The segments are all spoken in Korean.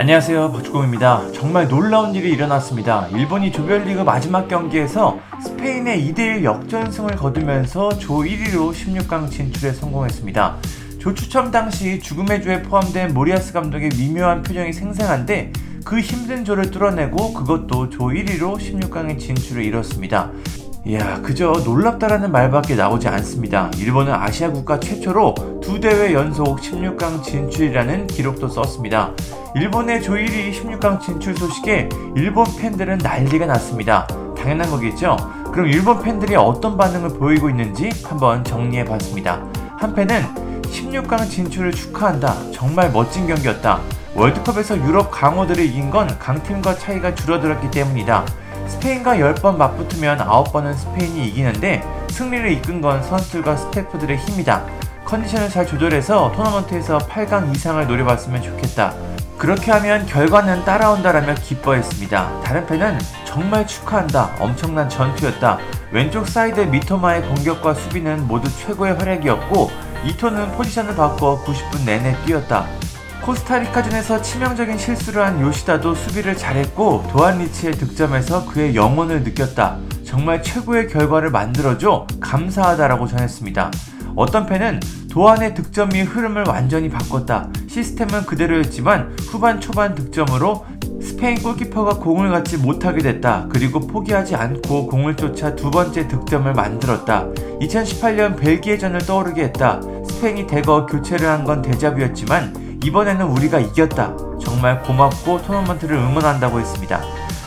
안녕하세요 박주공입니다. 정말 놀라운 일이 일어났습니다. 일본이 조별리그 마지막 경기에서 스페인의 2대1 역전승을 거두면서 조 1위로 16강 진출에 성공했습니다. 조 추첨 당시 죽음의 조에 포함된 모리아스 감독의 미묘한 표정이 생생한데 그 힘든 조를 뚫어내고 그것도 조 1위로 16강에 진출을 이뤘습니다. 이야, 그저 놀랍다라는 말밖에 나오지 않습니다. 일본은 아시아 국가 최초로 두 대회 연속 16강 진출이라는 기록도 썼습니다. 일본의 조일이 16강 진출 소식에 일본 팬들은 난리가 났습니다. 당연한 거겠죠? 그럼 일본 팬들이 어떤 반응을 보이고 있는지 한번 정리해 봤습니다. 한 팬은 16강 진출을 축하한다. 정말 멋진 경기였다. 월드컵에서 유럽 강호들을 이긴 건 강팀과 차이가 줄어들었기 때문이다. 스페인과 10번 맞붙으면 9번은 스페인이 이기는데 승리를 이끈 건 선수들과 스태프들의 힘이다. 컨디션을 잘 조절해서 토너먼트에서 8강 이상을 노려봤으면 좋겠다. 그렇게 하면 결과는 따라온다라며 기뻐했습니다. 다른 팬은 정말 축하한다. 엄청난 전투였다. 왼쪽 사이드 미토마의 공격과 수비는 모두 최고의 활약이었고 이토는 포지션을 바꿔 90분 내내 뛰었다. 코스타리카전에서 치명적인 실수를 한 요시다도 수비를 잘했고 도안 리치의 득점에서 그의 영혼을 느꼈다. 정말 최고의 결과를 만들어줘 감사하다라고 전했습니다. 어떤 팬은 도안의 득점이 흐름을 완전히 바꿨다. 시스템은 그대로였지만 후반 초반 득점으로 스페인 골키퍼가 공을 갖지 못하게 됐다. 그리고 포기하지 않고 공을 쫓아 두 번째 득점을 만들었다. 2018년 벨기에전을 떠오르게 했다. 스페인이 대거 교체를 한 건 대자뷰였지만 이번에는 우리가 이겼다. 정말 고맙고 토너먼트를 응원한다고 했습니다.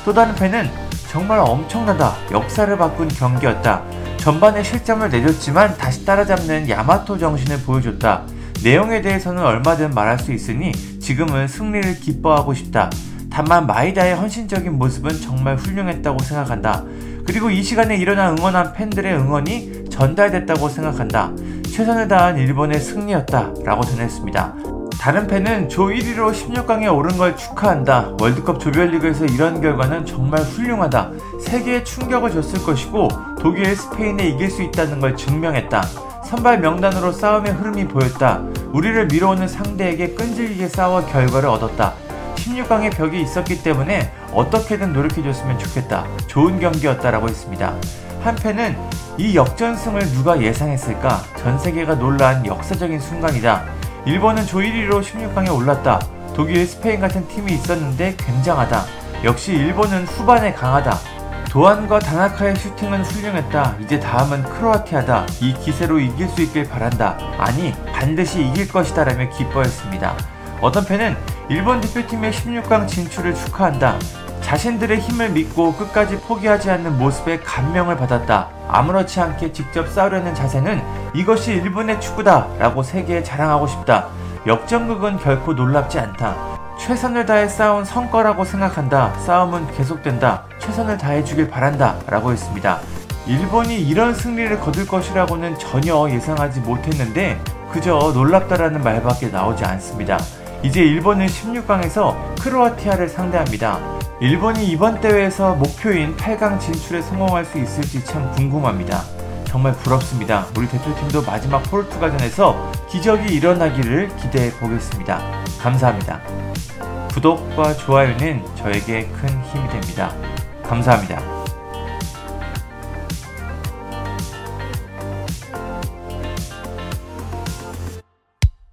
또 다른 팬은 정말 엄청나다. 역사를 바꾼 경기였다. 전반에 실점을 내줬지만 다시 따라잡는 야마토 정신을 보여줬다. 내용에 대해서는 얼마든 말할 수 있으니 지금은 승리를 기뻐하고 싶다. 다만 마이다의 헌신적인 모습은 정말 훌륭했다고 생각한다. 그리고 이 시간에 일어나 응원한 팬들의 응원이 전달됐다고 생각한다. 최선을 다한 일본의 승리였다. 라고 전했습니다. 다른 팬은 조 1위로 16강에 오른 걸 축하한다. 월드컵 조별리그에서 이런 결과는 정말 훌륭하다. 세계에 충격을 줬을 것이고 독일, 스페인에 이길 수 있다는 걸 증명했다. 선발 명단으로 싸움의 흐름이 보였다. 우리를 밀어오는 상대에게 끈질기게 싸워 결과를 얻었다. 16강의 벽이 있었기 때문에 어떻게든 노력해줬으면 좋겠다. 좋은 경기였다라고 했습니다. 한팬은 이 역전승을 누가 예상했을까? 전 세계가 놀란 역사적인 순간이다. 일본은 조 1위로 16강에 올랐다. 독일, 스페인 같은 팀이 있었는데 굉장하다. 역시 일본은 후반에 강하다. 도안과 다나카의 슈팅은 훌륭했다. 이제 다음은 크로아티아다. 이 기세로 이길 수 있길 바란다. 아니, 반드시 이길 것이다. 라며 기뻐했습니다. 어떤 팬은 일본 대표팀의 16강 진출을 축하한다. 자신들의 힘을 믿고 끝까지 포기하지 않는 모습에 감명을 받았다. 아무렇지 않게 직접 싸우려는 자세는 이것이 일본의 축구다 라고 세계에 자랑하고 싶다. 역전극은 결코 놀랍지 않다. 최선을 다해 싸운 성과라고 생각한다. 싸움은 계속된다. 최선을 다해주길 바란다. 라고 했습니다. 일본이 이런 승리를 거둘 것이라고는 전혀 예상하지 못했는데 그저 놀랍다라는 말밖에 나오지 않습니다. 이제 일본은 16강에서 크로아티아를 상대합니다. 일본이 이번 대회에서 목표인 8강 진출에 성공할 수 있을지 참 궁금합니다. 정말 부럽습니다. 우리 대표팀도 마지막 포르투갈전에서 기적이 일어나기를 기대해 보겠습니다. 감사합니다. 구독과 좋아요는 저에게 큰 힘이 됩니다. 감사합니다.